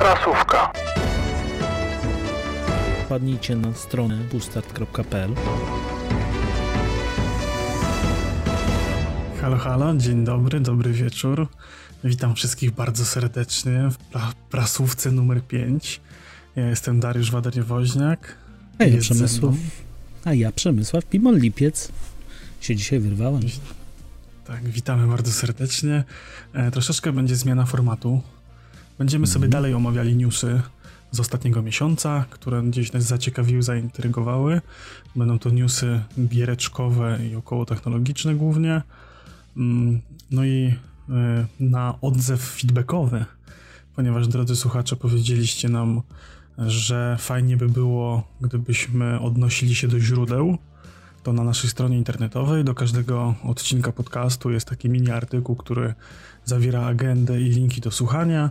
Prasówka. Wpadnijcie na stronę bustart.pl Halo, halo, dzień dobry, dobry wieczór. Witam wszystkich bardzo serdecznie w pra prasówce numer 5. Ja jestem Dariusz Wadariewoźniak. A ja Przemysław, a ja Przemysław Pimon-Lipiec. Się dzisiaj wyrwałem. Tak, witamy bardzo serdecznie. E, troszeczkę będzie zmiana formatu. Będziemy sobie mhm. dalej omawiali newsy z ostatniego miesiąca, które gdzieś nas zaciekawiły, zaintrygowały. Będą to newsy giereczkowe i około technologiczne głównie. Mm, no i e, na odzew feedbackowy, ponieważ drodzy słuchacze, powiedzieliście nam, że fajnie by było, gdybyśmy odnosili się do źródeł, to na naszej stronie internetowej do każdego odcinka podcastu jest taki mini artykuł, który zawiera agendę i linki do słuchania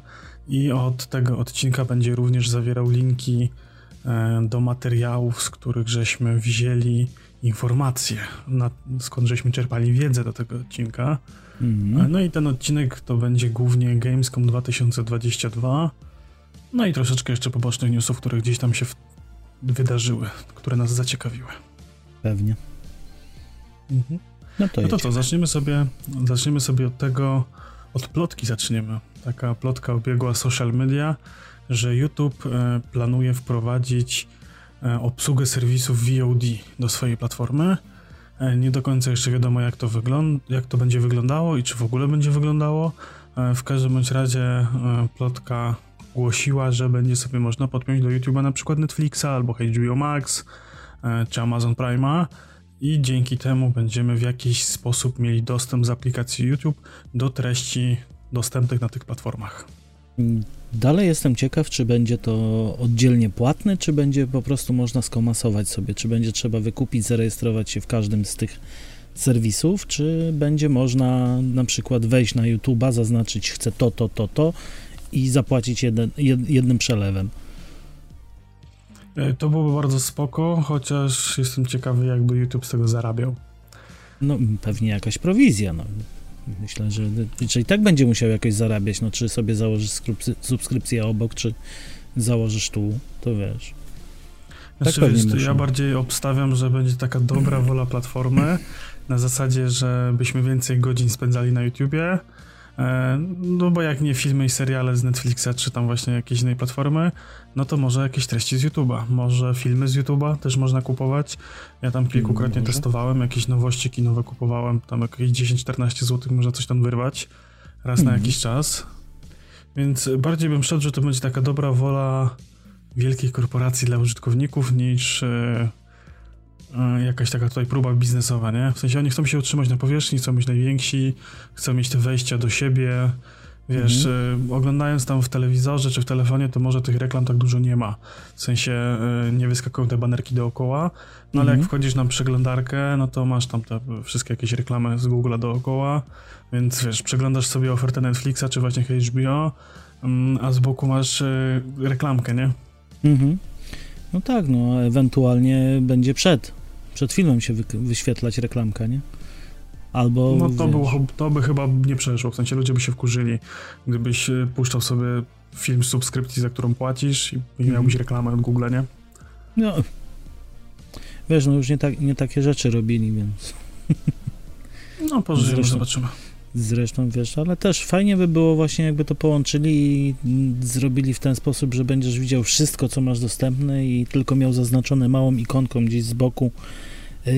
i od tego odcinka będzie również zawierał linki e, do materiałów, z których żeśmy wzięli informacje, na, skąd żeśmy czerpali wiedzę do tego odcinka. Mhm. No i ten odcinek to będzie głównie Gamescom 2022. No i troszeczkę jeszcze pobocznych newsów, które gdzieś tam się w... wydarzyły, które nas zaciekawiły. Pewnie. Mhm. No to, no to co, zaczniemy sobie, zaczniemy sobie od tego, od plotki zaczniemy. Taka plotka obiegła social media, że YouTube e, planuje wprowadzić e, obsługę serwisów VOD do swojej platformy. E, nie do końca jeszcze wiadomo, jak to, wygląda, jak to będzie wyglądało i czy w ogóle będzie wyglądało. W każdym bądź razie plotka głosiła, że będzie sobie można podpiąć do YouTube'a na przykład Netflixa albo HBO Max czy Amazon Prime'a i dzięki temu będziemy w jakiś sposób mieli dostęp z aplikacji YouTube do treści dostępnych na tych platformach. Dalej jestem ciekaw, czy będzie to oddzielnie płatne, czy będzie po prostu można skomasować sobie, czy będzie trzeba wykupić, zarejestrować się w każdym z tych serwisów, czy będzie można na przykład wejść na YouTube'a, zaznaczyć chcę to, to, to, to i zapłacić jeden, jednym przelewem. E, to byłoby bardzo spoko, chociaż jestem ciekawy, jakby YouTube z tego zarabiał. No, pewnie jakaś prowizja, no. Myślę, że czy i tak będzie musiał jakoś zarabiać, no czy sobie założysz subskrypcję obok, czy założysz tu, to wiesz. Znaczy, tak wiesz, ja bardziej obstawiam, że będzie taka dobra wola platformy, na zasadzie, że byśmy więcej godzin spędzali na YouTubie, no bo jak nie filmy i seriale z Netflixa, czy tam właśnie jakieś innej platformy, no to może jakieś treści z YouTube'a. Może filmy z YouTube'a też można kupować. Ja tam kilkukrotnie testowałem, jakieś nowości kinowe kupowałem, tam jakieś 10-14 zł można coś tam wyrwać raz na mhm. jakiś czas. Więc bardziej bym szedł, że to będzie taka dobra wola wielkich korporacji dla użytkowników niż e, E, jakaś taka tutaj próba biznesowa, nie? W sensie oni chcą się utrzymać na powierzchni, chcą być najwięksi, chcą mieć te wejścia do siebie, wiesz, mhm. oglądając tam w telewizorze czy w telefonie, to może tych reklam tak dużo nie ma. W sensie e, nie wyskakują te banerki dookoła, no ale mhm. jak wchodzisz na przeglądarkę, no to masz tam te wszystkie jakieś reklamy z Google'a dookoła, więc wiesz, przeglądasz sobie ofertę Netflixa czy właśnie HBO, mm, a z boku masz reklamkę, nie? Mhm. No tak, no ewentualnie będzie przed przed filmem się wy, wyświetlać reklamka, nie? Albo. No to, było, to by chyba nie przeszło. W sensie ludzie by się wkurzyli, gdybyś e, puszczał sobie film z subskrypcji, za którą płacisz i mhm. miałbyś reklamę od Google, nie? No. Wiesz, no już nie, tak, nie takie rzeczy robili, więc. No, pożyjemy, zobaczymy. Zresztą wiesz, ale też fajnie by było właśnie jakby to połączyli i zrobili w ten sposób, że będziesz widział wszystko, co masz dostępne i tylko miał zaznaczone małą ikonką gdzieś z boku, yy,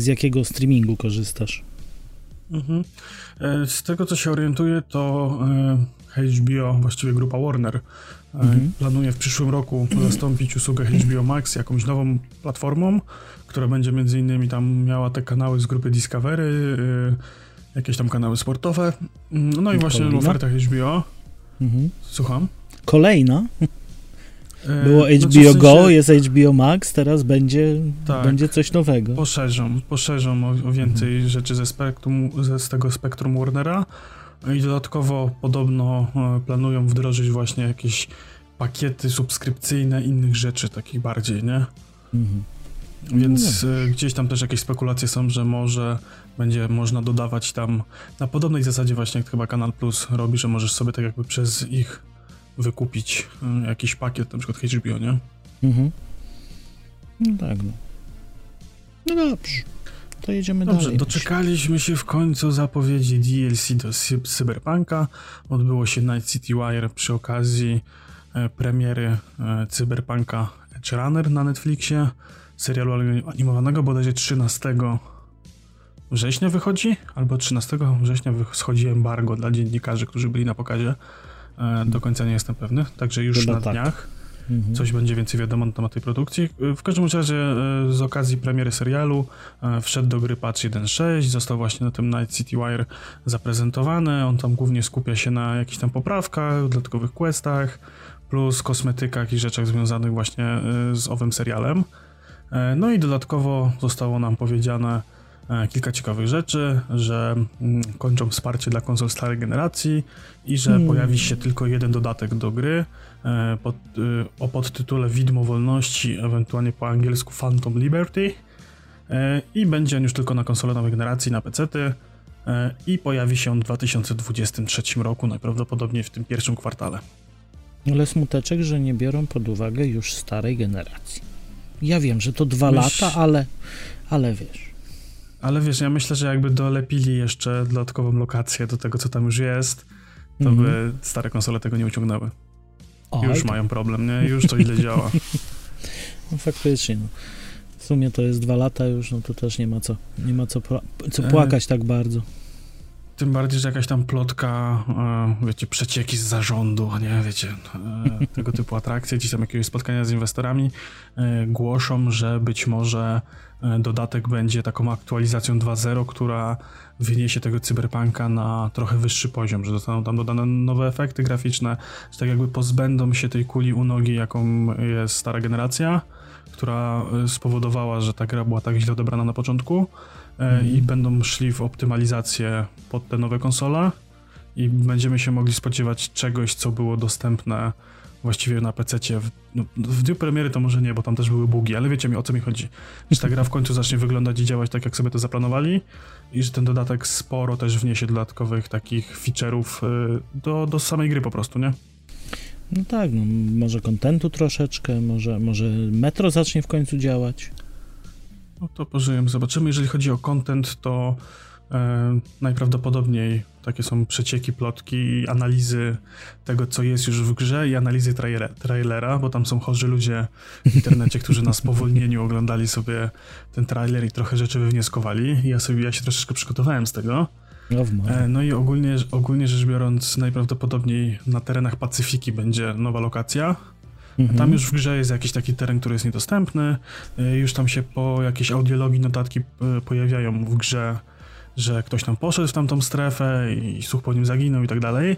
z jakiego streamingu korzystasz. Mhm. E, z tego, co się orientuję, to e, HBO, właściwie grupa Warner, e, mhm. planuje w przyszłym roku zastąpić usługę HBO Max jakąś nową platformą, która będzie między innymi tam miała te kanały z grupy Discovery, jakieś tam kanały sportowe. No i właśnie Kolejna? w ofertach HBO. Mhm. Słucham. Kolejna? E, Było HBO w sensie, Go, jest HBO Max, teraz będzie, tak, będzie coś nowego. Poszerzą, poszerzą o, o więcej mhm. rzeczy ze spektrum, ze, z tego spektrum Warnera i dodatkowo podobno e, planują wdrożyć właśnie jakieś pakiety subskrypcyjne innych rzeczy, takich bardziej, nie? Mhm. Więc no. E, gdzieś tam też jakieś spekulacje są, że może będzie można dodawać tam na podobnej zasadzie właśnie jak chyba Kanal Plus robi, że możesz sobie tak jakby przez ich wykupić e, jakiś pakiet, na przykład HBO, nie? Mhm. No tak, no. No dobrze. To jedziemy Dobrze, dalej. doczekaliśmy się w końcu zapowiedzi DLC do Cyberpunka. Odbyło się Night City Wire przy okazji e, premiery e, Cyberpunka Edge Runner na Netflixie, serialu animowanego bodajże 13 września wychodzi, albo 13 września schodzi embargo dla dziennikarzy, którzy byli na pokazie. E, do końca nie jestem pewny, także już Chyba na tak. dniach. Mhm. Coś będzie więcej wiadomo na temat tej produkcji. W każdym razie e, z okazji premiery serialu e, wszedł do gry patch 1.6, został właśnie na tym Night City Wire zaprezentowany. On tam głównie skupia się na jakichś tam poprawkach, dodatkowych questach, plus kosmetykach i rzeczach związanych właśnie z owym serialem. No i dodatkowo zostało nam powiedziane, E, kilka ciekawych rzeczy, że mm, kończą wsparcie dla konsol starej generacji i że hmm. pojawi się tylko jeden dodatek do gry e, pod, e, o podtytule Widmo Wolności, ewentualnie po angielsku Phantom Liberty i będzie on już tylko na konsole nowej generacji, na PC-ty i pojawi się on w 2023 roku, najprawdopodobniej w tym pierwszym kwartale. Ale smuteczek, że nie biorą pod uwagę już starej generacji. Ja wiem, że to dwa Myś... lata, ale, ale wiesz. Ale wiesz, ja myślę, że jakby dolepili jeszcze dodatkową lokację do tego, co tam już jest, to mm -hmm. by stare konsole tego nie uciągnęły. Oj, już to... mają problem, nie? Już to źle działa. No faktycznie, no. W sumie to jest dwa lata już, no to też nie ma co, nie ma co, co płakać e... tak bardzo. Tym bardziej, że jakaś tam plotka, e, wiecie, przecieki z zarządu, nie, wiecie, e, tego typu atrakcje, gdzieś tam jakiegoś spotkania z inwestorami e, głoszą, że być może dodatek będzie taką aktualizacją 2.0, która wyniesie tego cyberpunka na trochę wyższy poziom, że zostaną tam dodane nowe efekty graficzne, że tak jakby pozbędą się tej kuli u nogi, jaką jest stara generacja, która spowodowała, że ta gra była tak źle odebrana na początku mm. i będą szli w optymalizację pod te nowe konsole i będziemy się mogli spodziewać czegoś, co było dostępne właściwie na PC. W, no, w dniu premiery to może nie, bo tam też były bugi, ale wiecie mi o co mi chodzi. Że ta gra w końcu zacznie wyglądać i działać tak, jak sobie to zaplanowali i że ten dodatek sporo też wniesie dodatkowych takich feature'ów y, do, do samej gry po prostu, nie? No tak, no, może kontentu troszeczkę, może, może metro zacznie w końcu działać. No to pożyjemy, zobaczymy. Jeżeli chodzi o content, to najprawdopodobniej takie są przecieki, plotki i analizy tego, co jest już w grze i analizy trailer, trailera, bo tam są chorzy ludzie w internecie, którzy na spowolnieniu oglądali sobie ten trailer i trochę rzeczy wywnioskowali. Ja sobie, ja się troszeczkę przygotowałem z tego. No, e, no i ogólnie, ogólnie rzecz biorąc, najprawdopodobniej na terenach Pacyfiki będzie nowa lokacja, Mhm. Tam już w grze jest jakiś taki teren, który jest niedostępny. Y, już tam się po jakiejś audiologii notatki pojawiają w grze, że ktoś tam poszedł w tamtą strefę i słuch po nim zaginął i tak dalej.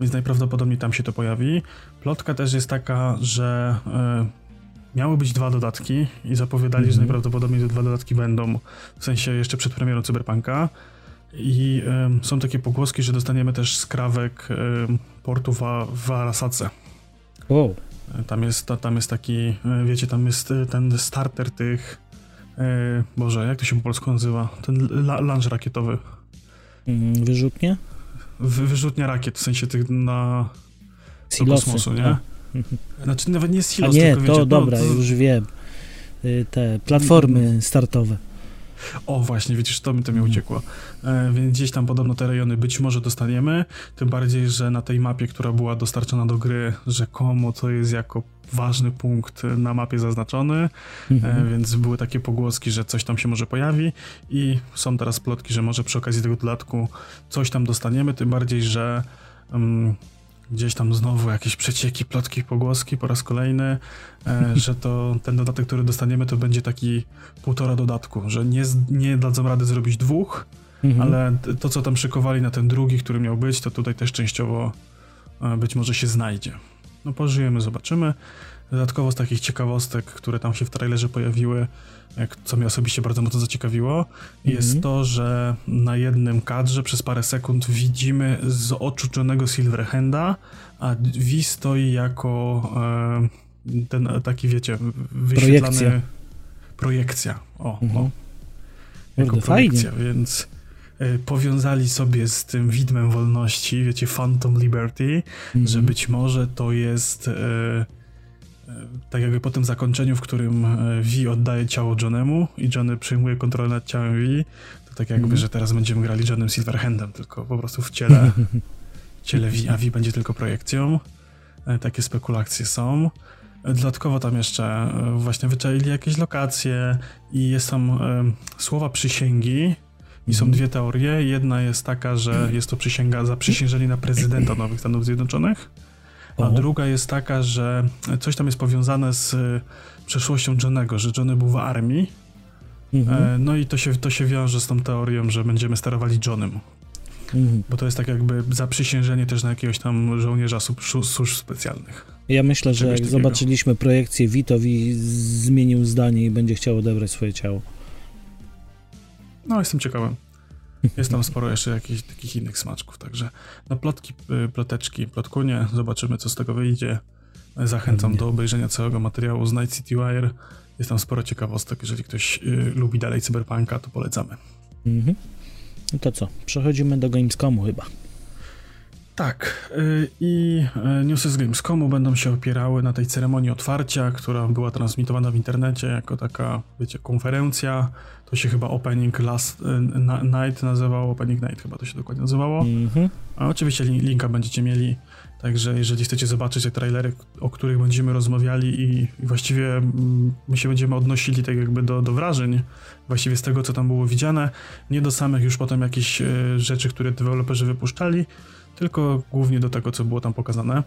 Więc najprawdopodobniej tam się to pojawi. Plotka też jest taka, że y, miały być dwa dodatki i zapowiadali, mhm. że najprawdopodobniej te dwa dodatki będą, w sensie jeszcze przed premierą Cyberpunka. I y, są takie pogłoski, że dostaniemy też skrawek y, portu w, w Arasace. Wow. Tam jest, tam jest taki, e, wiecie, tam jest e, ten starter tych, e, Boże, jak to się po polsku nazywa? Ten lunch rakietowy. Mm, wyrzutnie? Wy, wyrzutnia rakiet, w sensie tych na do kosmosu, nie? A. Znaczy nawet nie silos, A nie, tylko, to wiecie, dobra, no, to... już wiem. Y, te platformy startowe. O, właśnie, widzisz, to mi to mi mhm. uciekło. E, więc gdzieś tam podobno te rejony być może dostaniemy, tym bardziej, że na tej mapie, która była dostarczona do gry, rzekomo to jest jako ważny punkt na mapie zaznaczony, e, mhm. więc były takie pogłoski, że coś tam się może pojawi i są teraz plotki, że może przy okazji tego dodatku coś tam dostaniemy, tym bardziej, że um, gdzieś tam znowu jakieś przecieki, plotki, pogłoski po raz kolejny, e, że to ten dodatek, który dostaniemy, to będzie taki półtora dodatku, że nie, nie dadzą rady zrobić dwóch, mhm. ale to, co tam szykowali na ten drugi, który miał być, to tutaj też częściowo e, być może się znajdzie. No pożyjemy, zobaczymy. Dodatkowo z takich ciekawostek, które tam się w trailerze pojawiły, co mnie osobiście bardzo mocno zaciekawiło, jest mm -hmm. to, że na jednym kadrze przez parę sekund widzimy z oczu Johnego Silverhanda, a V stoi jako e, ten taki, wiecie, wyświetlany... Projekcja. Projekcja, o, mm -hmm. o. Jako projekcja, fajnie. więc y, powiązali sobie z tym widmem wolności, wiecie, Phantom Liberty, mm -hmm. że być może to jest y, tak jakby po tym zakończeniu, w którym V oddaje ciało Johnemu i Johnny przyjmuje kontrolę nad ciałem V, to tak jakby, mm że teraz będziemy grali Johnem Silverhandem, tylko po prostu w ciele, ciele V, a V będzie tylko projekcją. Takie spekulacje są. Dodatkowo tam jeszcze e, właśnie wyczaili jakieś lokacje i jest tam e, słowa przysięgi i są mhm. dwie teorie. Jedna jest taka, że jest to przysięga zaprzysiężenie na prezydenta Nowych Stanów Zjednoczonych, a druga jest taka, że coś tam jest powiązane z e, przeszłością Johnego, że Johnny był w armii. Mhm. No i to się, to się wiąże z tą teorią, że będziemy sterowali Johnem. Mhm. Bo to jest tak jakby zaprzysiężenie też na jakiegoś tam żołnierza służb specjalnych. Ja myślę, że jak takiego. zobaczyliśmy projekcję Witowi, zmienił zdanie i będzie chciał odebrać swoje ciało. No, jestem ciekawy. Jest tam sporo jeszcze jakichś takich innych smaczków, także na plotki, y, ploteczki, plotkunie, zobaczymy co z tego wyjdzie. Zachęcam Pewnie. do obejrzenia całego materiału z Night City Wire. Jest tam sporo ciekawostek, jeżeli ktoś y, lubi dalej cyberpunka, to polecamy. Mhm. No to co, przechodzimy do Gamescomu chyba. Tak, y, i y, newsy z Gamescomu będą się opierały na tej ceremonii otwarcia, która była transmitowana w internecie jako taka, wiecie, konferencja. To się chyba Opening Last y, Night nazywało, Opening Night chyba to się dokładnie nazywało. Mm -hmm. A oczywiście linka będziecie mieli, także jeżeli chcecie zobaczyć te trailery, o których będziemy rozmawiali i, i właściwie mm, my się będziemy odnosili tak jakby do, do wrażeń, właściwie z tego, co tam było widziane, nie do samych już potem jakichś rzeczy, które deweloperzy wypuszczali, tylko głównie do tego, co było tam pokazane.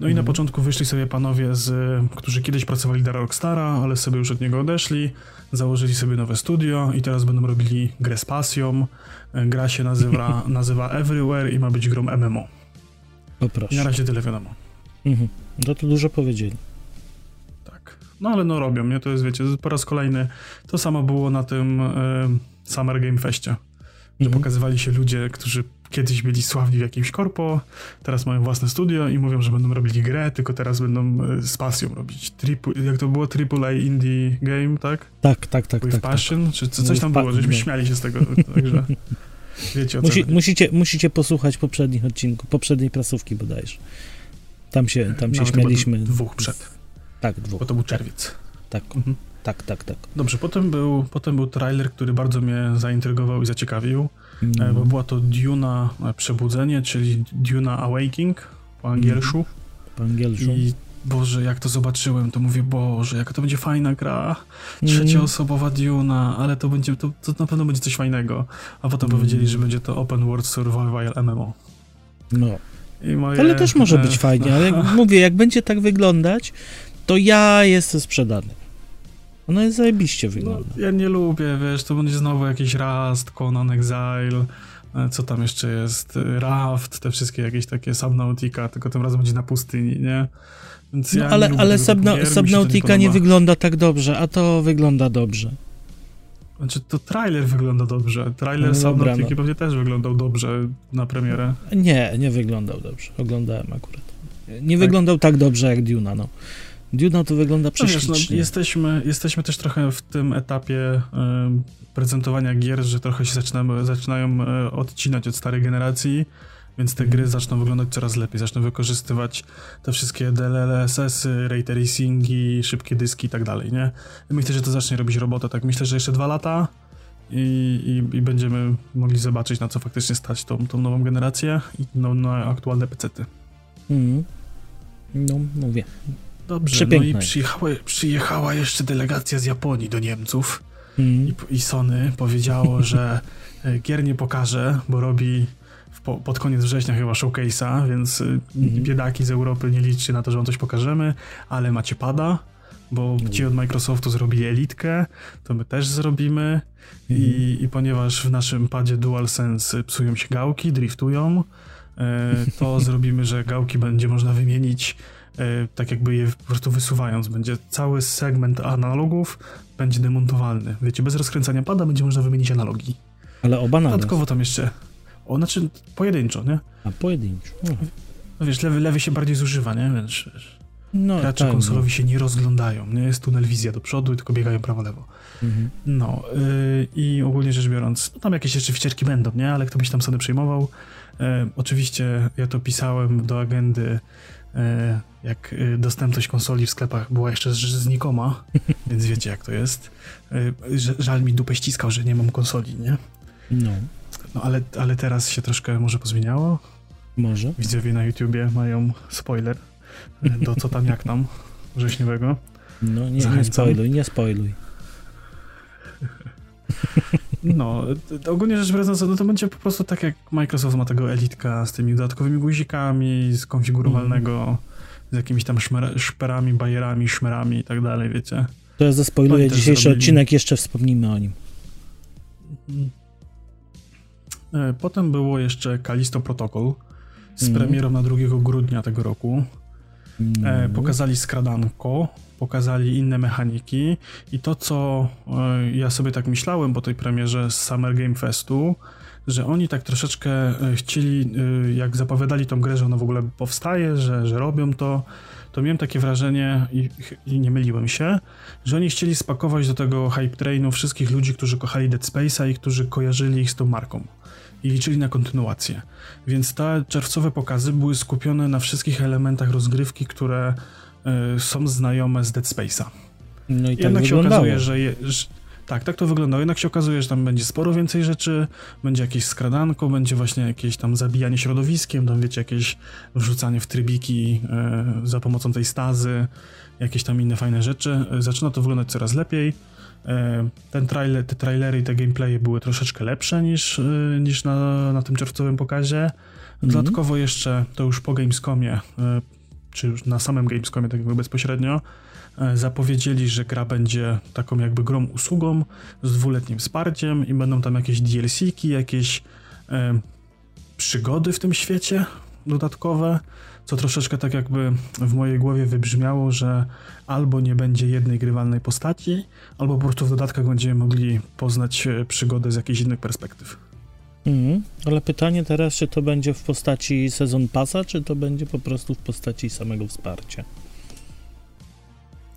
No i na mhm. początku wyszli sobie panowie, z, którzy kiedyś pracowali dla Rockstara, ale sobie już od niego odeszli, założyli sobie nowe studio i teraz będą robili grę z pasją. Gra się nazywa, nazywa Everywhere i ma być grą MMO. O proszę. I na razie tyle wiadomo. Mhm. No to dużo powiedzieli. Tak. No ale no robią, nie? To jest, wiecie, po raz kolejny to samo było na tym y, Summer Game Festie, że mhm. pokazywali się ludzie, którzy kiedyś byli sławni w jakimś korpo, teraz mają własne studio i mówią, że będą robili grę, tylko teraz będą e, z pasją robić. Triple, jak to było? AAA Indie Game, tak? Tak, tak, tak. With tak, Passion? Tak. Czy coś tam było, żeśmy śmiali się z tego, także wiecie o co Musi, musicie, musicie posłuchać poprzednich odcinków, poprzedniej prasówki bodajże. Tam się, tam się śmialiśmy. Dwóch przed. Tak, dwóch. Bo to był czerwiec. Tak. Mhm. Tak, tak, tak. Dobrze, potem był, potem był trailer, który bardzo mnie zaintrygował i zaciekawił. Mm. Bo była to Duna Przebudzenie, czyli Duna Awaking po angielsku. Mm. Po angielsku. I Boże, jak to zobaczyłem, to mówię, Boże, jaka to będzie fajna gra. Trzecioosobowa Duna, ale to będzie, to, to na pewno będzie coś fajnego. A potem mm. powiedzieli, że będzie to Open World Survival MMO. No. Moje, ale też może być fajnie, ale jak mówię, jak będzie tak wyglądać, to ja jestem sprzedany. Ona jest zajebiście wygląda. No, ja nie lubię, wiesz, to będzie znowu jakiś Rust, Conan Exile, e, co tam jeszcze jest, Raft, te wszystkie jakieś takie Subnautica, tylko tym razem będzie na pustyni, nie? Więc no, ja ale ale Subna Subnautica nie, nie, wygląda tak dobrze, a to wygląda dobrze. Znaczy, to trailer wygląda dobrze. Trailer no, Subnautica no. pewnie też wyglądał dobrze na premierę. Nie, nie wyglądał dobrze. Oglądałem akurat. Nie tak? wyglądał tak dobrze jak Duna, no. Duna to wygląda prześlicznie. No wiesz, no, jesteśmy, jesteśmy też trochę w tym etapie y, prezentowania gier, że trochę się zaczynamy, zaczynają y, odcinać od starej generacji, więc te gry zaczną wyglądać coraz lepiej, zaczną wykorzystywać te wszystkie DLSS-y, ray tracingi, szybkie dyski i tak dalej, nie? Myślę, że to zacznie robić robotę, tak myślę, że jeszcze dwa lata i, i, i będziemy mogli zobaczyć, na co faktycznie stać tą, tą nową generację i no, na aktualne pecety. Mm. No, mówię. Dobrze, no i przyjechała, przyjechała jeszcze delegacja z Japonii do Niemców mm. i, i Sony powiedziało, że e, gier nie pokaże, bo robi po, pod koniec września chyba showcase'a, więc mm. biedaki z Europy nie liczcie na to, że on coś pokażemy, ale macie pada, bo mm. ci od Microsoftu zrobili elitkę, to my też zrobimy I, mhm. i ponieważ w naszym padzie DualSense psują się gałki, driftują, e, to zrobimy, że gałki będzie można wymienić tak jakby je po prostu wysuwając. Będzie cały segment analogów będzie demontowalny. Wiecie, bez rozkręcania pada będzie można wymienić analogi. Ale oba naraz. Dodatkowo tam jeszcze, o, znaczy pojedynczo, nie? A, pojedynczo. No wiesz, lewy, lewy się bardziej zużywa, nie? Więc, wiesz. No, Gracze tak, konsolowi no. się nie rozglądają, nie jest tunel wizja do przodu, tylko biegają prawo-lewo. Mhm. No yy, i ogólnie rzecz biorąc, no tam jakieś jeszcze wcierki będą, nie? Ale kto by się tam sobie przejmował. Yy, oczywiście ja to pisałem do agendy, yy, jak y, dostępność konsoli w sklepach była jeszcze znikoma, więc wiecie jak to jest. Y, żal mi dupę ściskał, że nie mam konsoli, nie? No. No ale, ale teraz się troszkę może pozmieniało. Może. Widzowie na YouTubie mają spoiler do co tam jak tam wrześniowego. No nie, nie spoiluj, nie spoiluj. No, ogólnie rzecz biorąc, no to będzie po prostu tak jak Microsoft ma tego elitka z tymi dodatkowymi guzikami, z konfigurowalnego, mm. z jakimiś tam szmer, szperami, bajerami, szmerami i tak dalej, wiecie. To ja zaspoiluję dzisiejszy odcinek, jeszcze wspomnimy o nim. E, potem było jeszcze Kalisto Protocol z mm. premierą na 2 grudnia tego roku. Mm. Pokazali skradanko, pokazali inne mechaniki i to, co e, ja sobie tak myślałem po tej premierze z Summer Game Festu, że oni tak troszeczkę chcieli, jak zapowiadali tą grę, że ona w ogóle powstaje, że, że robią to, to miałem takie wrażenie i, i, nie myliłem się, że oni chcieli spakować do tego hype trainu wszystkich ludzi, którzy kochali Dead Space'a i którzy kojarzyli ich z tą marką i liczyli na kontynuację. Więc te czerwcowe pokazy były skupione na wszystkich elementach rozgrywki, które są znajome z Dead Space'a. No i tak Jednak się okazuje, że, je, że tak, tak to wyglądało. Jednak się okazuje, że tam będzie sporo więcej rzeczy, będzie jakieś skradanko, będzie właśnie jakieś tam zabijanie środowiskiem, tam wiecie, jakieś wrzucanie w trybiki y, za pomocą tej stazy, jakieś tam inne fajne rzeczy. Zaczyna to wyglądać coraz lepiej. Ten trailer, te trailery i te gameplaye były troszeczkę lepsze niż, niż na, na tym czerwcowym pokazie. Mhm. Dodatkowo jeszcze, to już po Gamescomie, czy już na samym Gamescomie, tak jakby bezpośrednio, zapowiedzieli, że gra będzie taką jakby grą usługą z dwuletnim wsparciem i będą tam jakieś DLC-ki, jakieś e, przygody w tym świecie dodatkowe co troszeczkę tak jakby w mojej głowie wybrzmiało, że albo nie będzie jednej grywalnej postaci, albo po prostu w dodatkach będziemy mogli poznać e, przygodę z jakichś innych perspektyw. Mhm. Ale pytanie teraz, czy to będzie w postaci sezon pasa, czy to będzie po prostu w postaci samego wsparcia?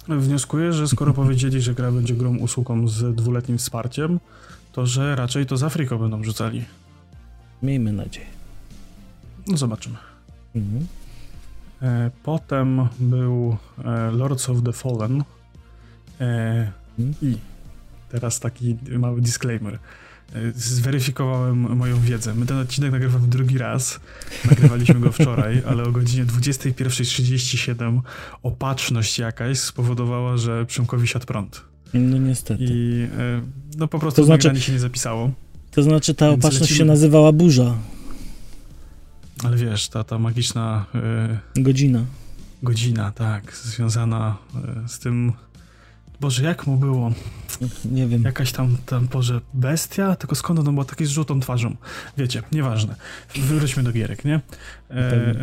Wnioskuję, że skoro powiedzieli, że gra będzie grą usługą z dwuletnim wsparciem, to że raczej to z Afryką będą rzucali. Miejmy nadzieję. No zobaczymy. Mhm. E, potem był e, Lords of the Fallen e, i teraz taki mały disclaimer. Zweryfikowałem moją wiedzę. My ten odcinek nagrywamy drugi raz. Nagrywaliśmy go wczoraj, ale o godzinie 21.37 opatrzność jakaś spowodowała, że Przemkowi siadł prąd. No niestety. I no po prostu to znaczy, się nie zapisało. To znaczy ta opatrzność lecimy... się nazywała burza. Ale wiesz, ta, ta magiczna... Yy, godzina. Godzina, tak, związana yy, z tym... Boże, jak mu było? Nie wiem. Jakaś tam, tam, Boże, bestia? Tylko skąd ona była takiej z żółtą twarzą? Wiecie, nieważne. Wróćmy do gierek, nie? E, e,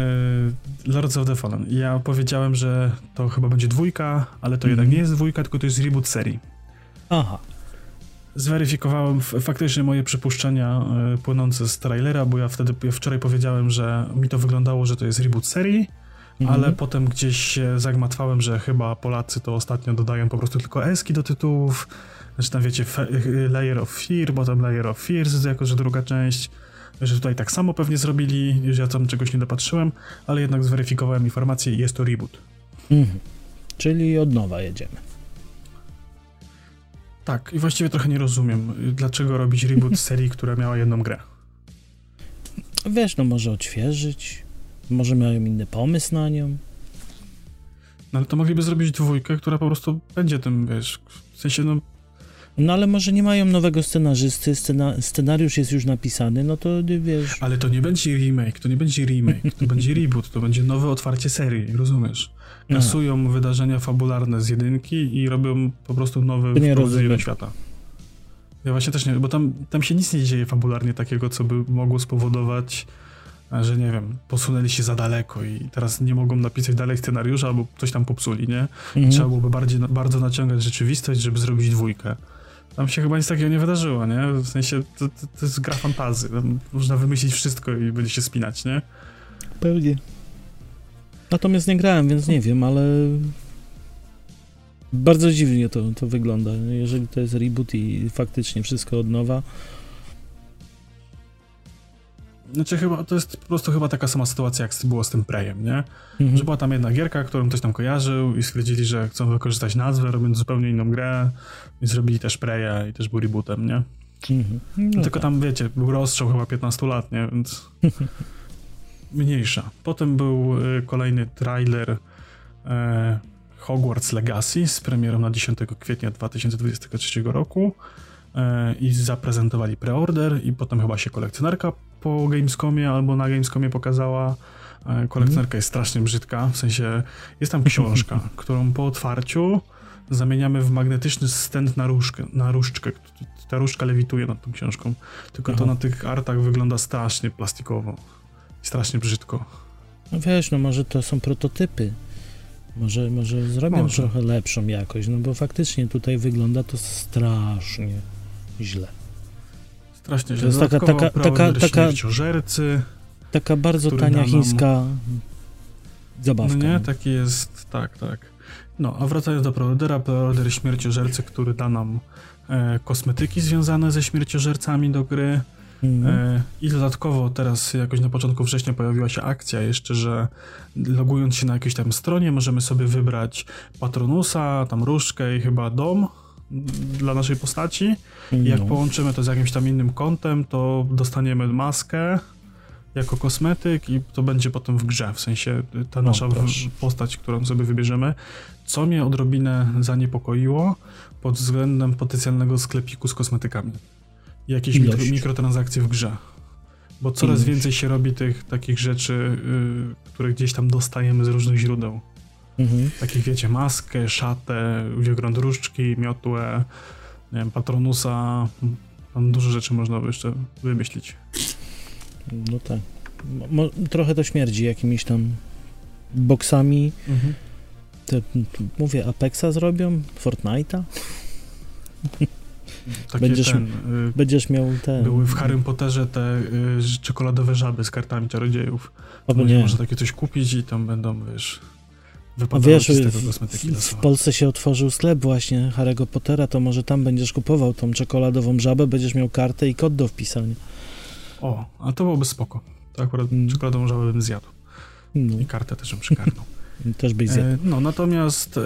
Lords of the Fallen. Ja powiedziałem, że to chyba będzie dwójka, ale to mm jednak nie jest dwójka, tylko to jest reboot serii. Aha zweryfikowałem faktycznie moje przypuszczenia e, płynące z trailera, bo ja wtedy ja wczoraj powiedziałem, że mi to wyglądało, że to jest reboot serii, mhm. ale potem gdzieś się zagmatwałem, że chyba Polacy to ostatnio dodają po prostu tylko eski do tytułów, znaczy tam wiecie Layer of Fear, potem Layer of Fears jako, że druga część, że tutaj tak samo pewnie zrobili, że ja tam czegoś nie dopatrzyłem, ale jednak zweryfikowałem informację i jest to reboot. Mhm. Czyli od nowa jedziemy. Tak, i właściwie trochę nie rozumiem, dlaczego robić reboot serii, która miała jedną grę. Wiesz, no może odświeżyć, może mają inny pomysł na nią. No ale to mogliby zrobić dwójkę, która po prostu będzie tym, wiesz, w sensie no... No ale może nie mają nowego scenarzysty, scena scenariusz jest już napisany, no to wiesz... Ale to nie będzie remake, to nie będzie remake, to będzie reboot, to będzie nowe otwarcie serii, rozumiesz? kasują no. wydarzenia fabularne z jedynki i robią po prostu nowe wprowadzenie do świata. Ja właśnie też nie, bo tam, tam się nic nie dzieje fabularnie takiego, co by mogło spowodować, że nie wiem, posunęli się za daleko i teraz nie mogą napisać dalej scenariusza, albo coś tam popsuli, nie? Mhm. Trzeba byłoby bardziej, bardzo naciągać rzeczywistość, żeby zrobić dwójkę. Tam się chyba nic takiego nie wydarzyło, nie? W sensie to, to, to jest gra fantazy. Tam można wymyślić wszystko i będzie się spinać, nie? Pewnie. Natomiast nie grałem, więc nie wiem, ale bardzo dziwnie to, to wygląda. Jeżeli to jest reboot i faktycznie wszystko od nowa. Znaczy chyba, to jest po prostu chyba taka sama sytuacja, jak było z tym Prejem, nie? Mhm. Że była tam jedna gierka, którą ktoś tam kojarzył i stwierdzili, że chcą wykorzystać nazwę, robiąc zupełnie inną grę, i zrobili też Preya i też był rebootem, nie? Mhm. No Tylko tak. tam, wiecie, był rozstrzał chyba 15 lat, nie? Więc mniejsza. Potem był y, kolejny trailer e, Hogwarts Legacy z premierą na 10 kwietnia 2023 roku e, i zaprezentowali preorder i potem chyba się kolekcjonerka po Gamescomie albo na Gamescomie pokazała. E, kolekcjonerka jest strasznie brzydka, w sensie jest tam książka, którą po otwarciu zamieniamy w magnetyczny stent na, różkę, na różdżkę. Ta różdżka lewituje nad tą książką, tylko Aha. to na tych artach wygląda strasznie plastikowo i strasznie brzydko. No wiesz, no może to są prototypy. Może, może zrobią może. trochę lepszą jakość, no bo faktycznie tutaj wygląda to strasznie źle. Strasznie źle. To jest taka, taka, taka, taka, taka bardzo tania chińska zabawka. No nie, taki jest, tak, tak. No, a wracając do preordera, preorder śmierciożercy, który da nam e, kosmetyki związane ze śmierciożercami do gry, Mhm. I dodatkowo teraz jakoś na początku września pojawiła się akcja jeszcze, że logując się na jakiejś tam stronie możemy sobie wybrać patronusa, tam różdżkę i chyba dom dla naszej postaci. I jak no. połączymy to z jakimś tam innym kontem, to dostaniemy maskę jako kosmetyk i to będzie potem w grze, w sensie ta nasza postać, którą sobie wybierzemy. Co mnie odrobinę zaniepokoiło pod względem potencjalnego sklepiku z kosmetykami jakieś mikro, mikrotransakcje w grze. Bo coraz Ilość. więcej się robi tych takich rzeczy, yy, które gdzieś tam dostajemy z różnych źródeł. Mhm. Takich wiecie, maskę, szatę, wygląd różdżki, miotłę, nie wiem, patronusa. Tam dużo rzeczy można by jeszcze wymyślić. No tak. Mo, trochę to śmierdzi jakimiś tam boksami. Mhm. Te, mówię, Apexa zrobią? Fortnite'a? będziesz, ten, y, będziesz miał te. Były w Harry Potterze te y, czekoladowe żaby z kartami czarodziejów. O, nie. Można takie coś kupić i tam będą, wiesz, wypadały wiesz, z tego kosmetyki w, w Polsce się otworzył sklep właśnie Harry'ego Pottera, to może tam będziesz kupował tą czekoladową żabę, będziesz miał kartę i kod do wpisania. O, a to byłoby spoko. To akurat mm. czekoladową żabę bym zjadł. No. I kartę też bym przykarnął. Też byś zjadł. E, no, natomiast e,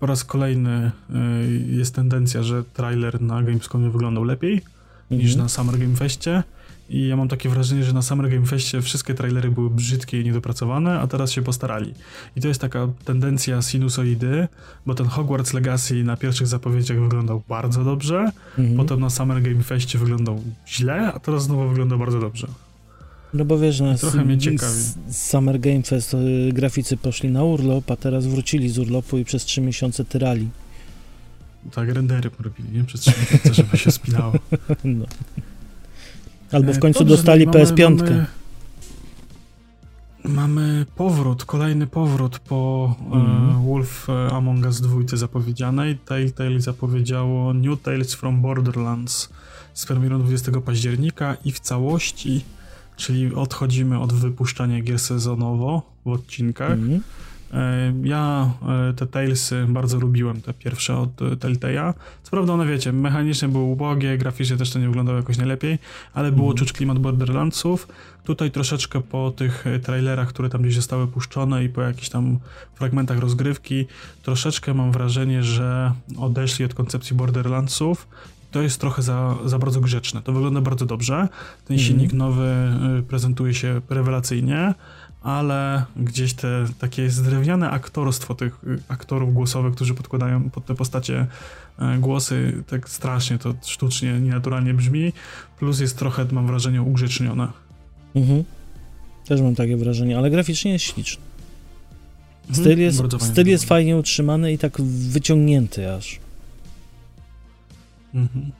po raz kolejny e, jest tendencja, że trailer na Gamescomie wyglądał lepiej mhm. niż na Summer Game Festie. I ja mam takie wrażenie, że na Summer Game Festie wszystkie trailery były brzydkie i niedopracowane, a teraz się postarali. I to jest taka tendencja sinusoidy, bo ten Hogwarts Legacy na pierwszych zapowiedziach wyglądał bardzo dobrze, mhm. potem na Summer Game Festie wyglądał źle, a teraz znowu wygląda bardzo dobrze. No bo wiesz, na trochę mnie ciekawi. Summer Game Fest y, graficy poszli na urlop, a teraz wrócili z urlopu i przez trzy miesiące tyrali. Tak, rendery porobili, nie? Przez trzy miesiące, żeby się spinało. No. Albo w e, końcu Dobrze, dostali mamy, PS5. Mamy, mamy, powrót, kolejny powrót po mm. Wolf e, Among Us 2 zapowiedzianej. Telltale zapowiedziało New Tales from Borderlands z premierą 20 października i w całości czyli odchodzimy od wypuszczania gier sezonowo w odcinkach. Mm. Ja e, te Talesy bardzo lubiłem, te pierwsze od Telltale'a. Co prawda one, wiecie, mechanicznie były ubogie, graficznie też to nie wyglądało jakoś najlepiej, ale było mm. czuć klimat Borderlandsów. Tutaj troszeczkę po tych trailerach, które tam gdzieś zostały puszczone i po jakichś tam fragmentach rozgrywki, troszeczkę mam wrażenie, że odeszli od koncepcji Borderlandsów to jest trochę za, za bardzo grzeczne. To wygląda bardzo dobrze. Ten mhm. silnik nowy prezentuje się rewelacyjnie, ale gdzieś te takie zdrewniane aktorstwo tych y, aktorów głosowych, którzy podkładają pod te postacie y, głosy, tak strasznie to sztucznie, nienaturalnie brzmi, plus jest trochę, mam wrażenie, ugrzecznione. Mhm. Też mam takie wrażenie, ale graficznie jest śliczny. Mhm. Styl jest, styl jest fajnie utrzymany i tak wyciągnięty aż. Mhm.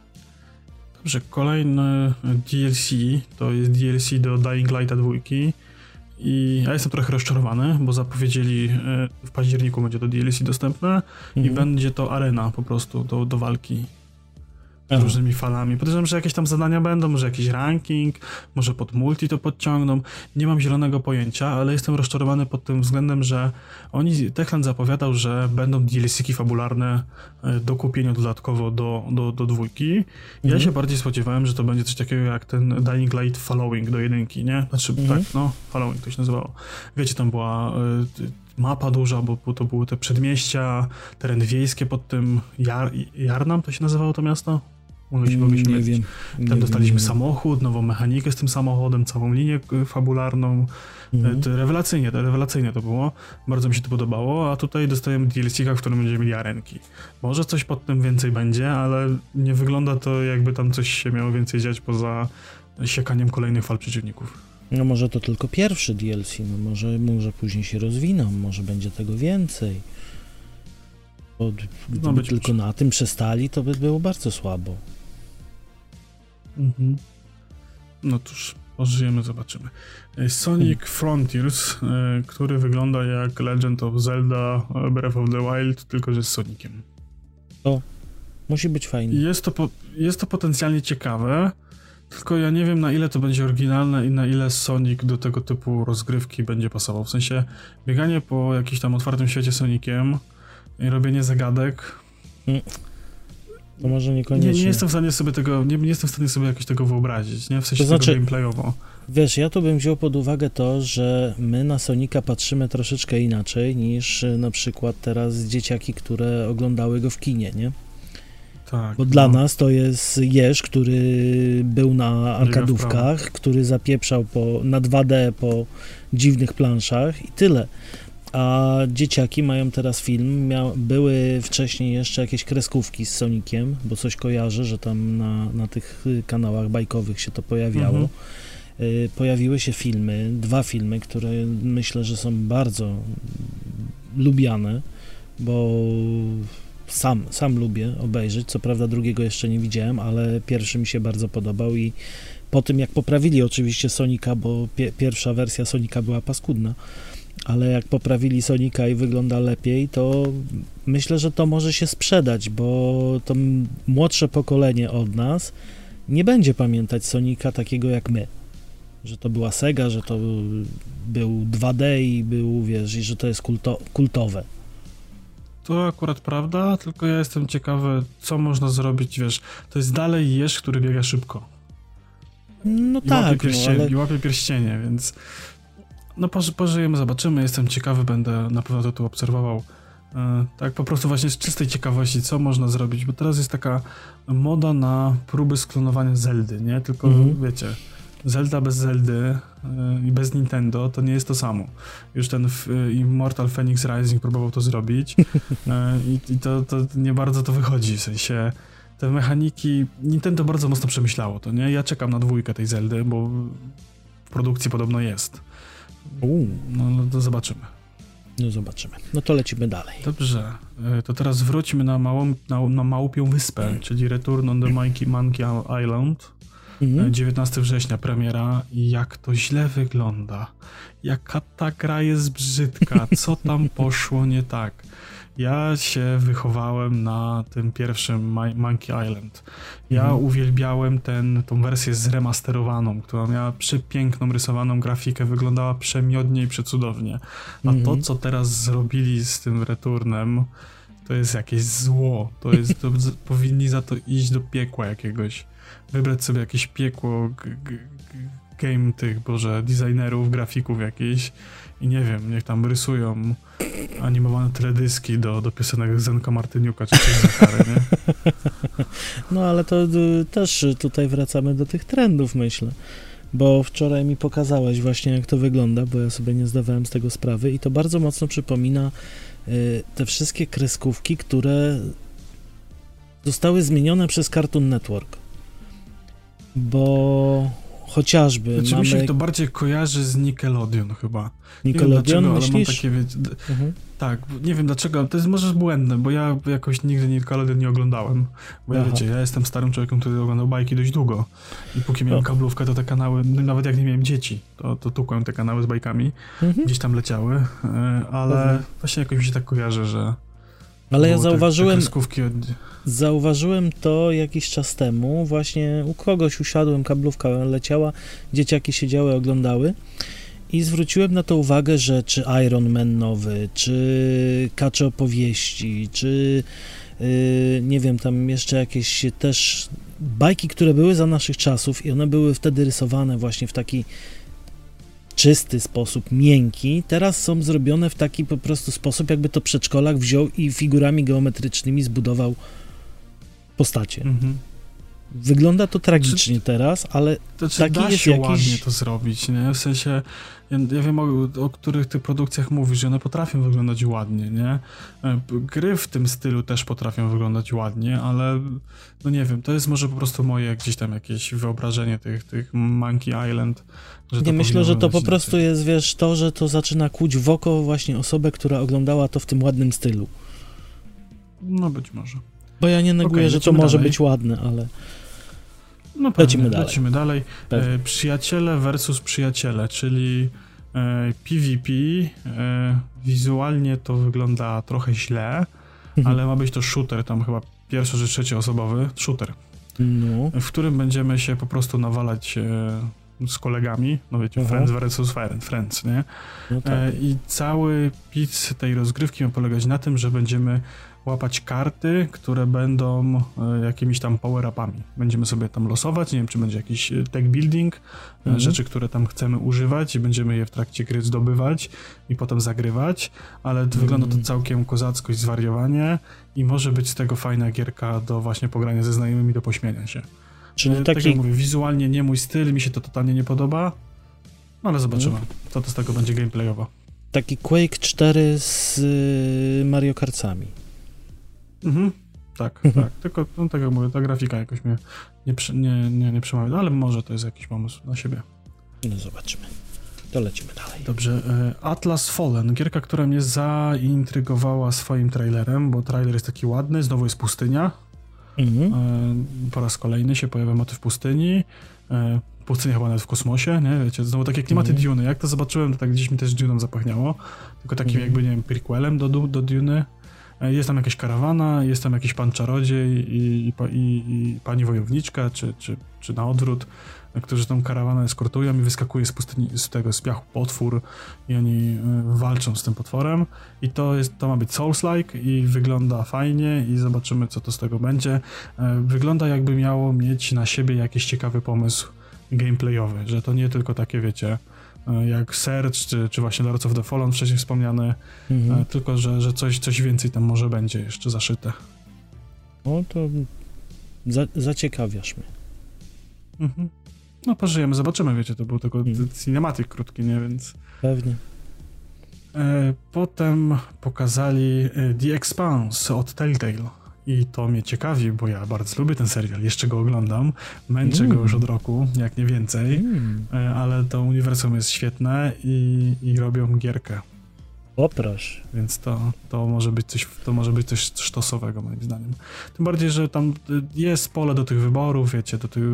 Dobrze, kolejny DLC to jest DLC do Dying Lighta 2 i ja jestem trochę rozczarowany, bo zapowiedzieli e, w październiku będzie to DLC dostępne mhm. i będzie to arena po prostu do, do walki. Aha. różnymi falami. Podejrzewam, że jakieś tam zadania będą, może jakiś ranking, może pod multi to podciągną. Nie mam zielonego pojęcia, ale jestem rozczarowany pod tym względem, że oni, Techland zapowiadał, że będą DLC-ki fabularne e, do kupienia dodatkowo do, do, do dwójki. Mhm. Ja się bardziej spodziewałem, że to będzie coś takiego jak ten Dying Light Following do jedynki, nie? Znaczy, mhm. tak, no, Following to się nazywało. Wiecie, tam była y, mapa duża, bo, to były te przedmieścia, tereny wiejskie pod tym Jar, Jarnam to się nazywało to miasto? Mogę się nie wiem. Tam dostaliśmy wiem. samochód, nową mechanikę z tym samochodem, całą linię y, fabularną. Mhm. To rewelacyjnie, to rewelacyjnie to było. Bardzo mi się to podobało, a tutaj dostajemy DLC, w którym będziemy mieli arenki. Może coś pod tym więcej będzie, ale nie wygląda to jakby tam coś się miało więcej dziać poza siekaniem kolejnych fal przeciwników. No może to tylko pierwszy DLC, no może, może później się rozwiną, może będzie tego więcej. Bo gdyby no tylko na tym przestali, to by było bardzo słabo. Mhm. No cóż, pożyjemy, zobaczymy. E, Sonic hmm. Frontiers, e, który wygląda jak Legend of Zelda Breath of the Wild, tylko że z Soniciem. To musi być fajne. Jest to, po, jest to potencjalnie ciekawe, tylko ja nie wiem na ile to będzie oryginalne i na ile Sonic do tego typu rozgrywki będzie pasował. W sensie bieganie po jakimś tam otwartym świecie Soniciem i robienie zagadek. Hmm. To może niekoniecznie. Nie, nie jestem w stanie sobie tego, nie, nie jestem w stanie sobie jakoś tego wyobrazić, nie? W sensie to znaczy, tego gameplayowo. Wiesz, ja tu bym wziął pod uwagę to, że my na Sonika patrzymy troszeczkę inaczej niż e, na przykład teraz dzieciaki, które oglądały go w kinie, nie? Tak. Bo no. dla nas to jest jeż, który był na arkadówkach, który zapieprzał po, na 2D po dziwnych planszach i tyle. A dzieciaki mają teraz film. Mia, były wcześniej jeszcze jakieś kreskówki z Sonikiem, bo coś kojarzę, że tam na, na tych kanałach bajkowych się to pojawiało. Mhm. Y, pojawiły się filmy, dwa filmy, które myślę, że są bardzo lubiane, bo sam, sam lubię obejrzeć. Co prawda drugiego jeszcze nie widziałem, ale pierwszy mi się bardzo podobał i po tym jak poprawili oczywiście Sonika, bo pie, pierwsza wersja Sonika była paskudna, ale jak poprawili Sonika i wygląda lepiej, to myślę, że to może się sprzedać, bo to młodsze pokolenie od nas nie będzie pamiętać Sonika takiego jak my. Że to była Sega, że to był 2D i był, wiesz, i że to jest kulto, kultowe. To akurat prawda, tylko ja jestem ciekawy, co można zrobić, wiesz, to jest dalej jeż, który biega szybko. No I tak, łapie pierścienie, no, ale... I łapie pierścienie, więc no poży pożyjemy, zobaczymy, jestem ciekawy, będę na pewno to tu obserwował. E, tak po prostu właśnie z czystej ciekawości, co można zrobić, bo teraz jest taka moda na próby sklonowania Zeldy, nie? Tylko mhm. wiecie, Zelda bez Zeldy e, i bez Nintendo to nie jest to samo. Już ten Immortal Phoenix Rising próbował to zrobić e, i, i to, to nie bardzo to wychodzi, w sensie te mechaniki, Nintendo bardzo mocno przemyślało to, nie? Ja czekam na dwójkę tej Zeldy, bo w produkcji podobno jest. No, no to zobaczymy. No zobaczymy. No to lecimy dalej. Dobrze. E, to teraz wróćmy na, małą, na, na Małpią Wyspę, czyli Return on the Monkey, Monkey Island. Mhm. 19 września premiera jak to źle wygląda. Jaka ta gra jest brzydka, co tam poszło nie tak. Ja się wychowałem na tym pierwszym Monkey Island. Ja mhm. uwielbiałem ten, tą wersję zremasterowaną, która miała przepiękną rysowaną grafikę, wyglądała przemiodnie i przecudownie. A mhm. to, co teraz zrobili z tym returnem, to jest jakieś zło. To jest, to, powinni za to iść do piekła jakiegoś. Wybrać sobie jakieś piekło game tych, boże, designerów, grafików jakichś i nie wiem, niech tam rysują animowane teledyski do, do piosenek Zenka Martyniuka czy coś nie? No ale to y, też tutaj wracamy do tych trendów, myślę. Bo wczoraj mi pokazałeś właśnie, jak to wygląda, bo ja sobie nie zdawałem z tego sprawy i to bardzo mocno przypomina y, te wszystkie kreskówki, które zostały zmienione przez Cartoon Network. Bo Chociażby. Znaczy mamy... mi się to bardziej kojarzy z Nickelodeon chyba. Nickelodeon nie dlaczego, myślisz? ale mam takie, mhm. Tak, nie wiem dlaczego, to jest może błędne, bo ja jakoś nigdy Nickelodeon nie oglądałem. Bo ja wiecie, ja jestem starym człowiekiem, który oglądał bajki dość długo. I póki miałem kablówkę, to te kanały, no nawet jak nie miałem dzieci, to, to tukłem te kanały z bajkami. Mhm. Gdzieś tam leciały, e, ale mhm. właśnie jakoś mi się tak kojarzy, że Ale ja zauważyłem, te, te od... zauważyłem to jakiś czas temu, właśnie u kogoś usiadłem, kablówka leciała, dzieciaki siedziały, oglądały i zwróciłem na to uwagę, że czy Iron Man nowy, czy Kacze opowieści, czy yy, nie wiem, tam jeszcze jakieś też bajki, które były za naszych czasów i one były wtedy rysowane właśnie w taki czysty sposób, miękki, teraz są zrobione w taki po prostu sposób, jakby to przedszkolak wziął i figurami geometrycznymi zbudował postacie. Mhm. Wygląda to tragicznie czy, teraz, ale to, czy taki da jest się jakiś... ładnie to zrobić, nie? W sensie, ja, ja wiem o, o, których tych produkcjach mówisz, że one potrafią wyglądać ładnie, nie? E, gry w tym stylu też potrafią wyglądać ładnie, ale no nie wiem, to jest może po prostu moje gdzieś tam jakieś wyobrażenie tych, tych Monkey Island. Nie myślę, że to po prostu jest, wiesz, to, że to zaczyna kłuć w oko właśnie osobę, która oglądała to w tym ładnym stylu. No być może. Bo ja nie neguję, okay, że to może dalej. być ładne, ale... No pewnie, lecimy dalej. Lecimy dalej. E, przyjaciele versus przyjaciele, czyli e, PvP. E, wizualnie to wygląda trochę źle, mhm. ale ma być to shooter, tam chyba pierwszy czy trzecioosobowy shooter. No. W którym będziemy się po prostu nawalać e, z kolegami, no wiecie, Aha. friends versus friends, nie? No tak. E, I cały pic tej rozgrywki ma polegać na tym, że będziemy łapać karty, które będą e, jakimiś tam power-upami. Będziemy sobie tam losować, nie wiem, czy będzie jakiś e, tech building, e, mhm. rzeczy, które tam chcemy używać i będziemy je w trakcie gry zdobywać i potem zagrywać, ale mhm. wygląda to całkiem kozacko i zwariowanie i może być z tego fajna gierka do właśnie pogrania ze znajomymi, do pośmiania się. Czyli taki... Tak jak mówię, wizualnie nie mój styl, mi się to totalnie nie podoba, no ale zobaczymy, mhm. co to z tego będzie gameplayowo. Taki Quake 4 z y, Mario Kartami. Mhm. Tak, tak. Tylko, no, tak jak mówię, ta grafika jakoś mnie nie, nie, nie, nie przemawia, no, ale może to jest jakiś pomysł na siebie. No zobaczymy. To lecimy dalej. Dobrze. E, Atlas Fallen, gierka, która mnie zaintrygowała swoim trailerem, bo trailer jest taki ładny, znowu jest pustynia. Mhm. E, po raz kolejny się pojawia motyw pustyni. E, pustynia chyba nawet w kosmosie, nie? Wiecie, znowu takie klimaty mhm. Duny. Jak to zobaczyłem, to tak gdzieś mi też Duną zapachniało. Tylko takim mhm. jakby, nie wiem, prequelem do, do Duny. E, jest tam jakaś karawana, jest tam jakiś pan czarodziej i, i, i pani wojowniczka, czy, czy, czy na odwrót, którzy tą karawanę eskortują i wyskakuje z pustyni, z tego, z piachu potwór i oni e, walczą z tym potworem i to jest, to ma być Souls-like i wygląda fajnie i zobaczymy, co to z tego będzie. E, wygląda jakby miało mieć na siebie jakiś ciekawy pomysł gameplayowy, że to nie tylko takie, wiecie, jak Search, czy, czy właśnie Lords of the Fallen wcześniej wspomniane, mhm. E, tylko że, że coś, coś więcej tam może będzie jeszcze zaszyte. O, to za, zaciekawiasz mnie. Mhm. No pożyjemy, zobaczymy, wiecie, to był tylko mhm. cinematyk krótki, nie, więc... Pewnie. E, potem pokazali The Expanse od Telltale. I to mnie ciekawi, bo ja bardzo lubię ten serial, jeszcze go oglądam, męczę mm. go już od roku, jak nie więcej, mm. ale to uniwersum jest świetne i, i robią gierkę. Poprosz. Więc to, to, może być coś, to może być coś sztosowego moim zdaniem. Tym bardziej, że tam jest pole do tych wyborów, wiecie, do tych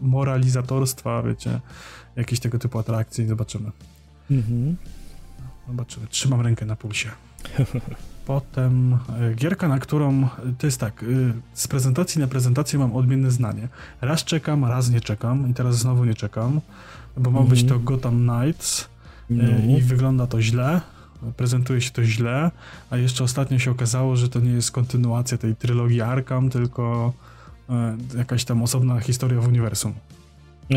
moralizatorstwa, wiecie, jakieś tego typu atrakcji, zobaczymy. Mhm. Zobaczymy. Trzymam rękę na pulsie. Potem e, gierka, na którą to jest tak, e, z prezentacji na prezentację mam odmienne zdanie. Raz czekam, raz nie czekam i teraz znowu nie czekam, bo ma być to mhm. Gotham Knights e, no. i wygląda to źle, prezentuje się to źle, a jeszcze ostatnio się okazało, że to nie jest kontynuacja tej trylogii Arkham, tylko jakaś tam osobna historia w uniwersum.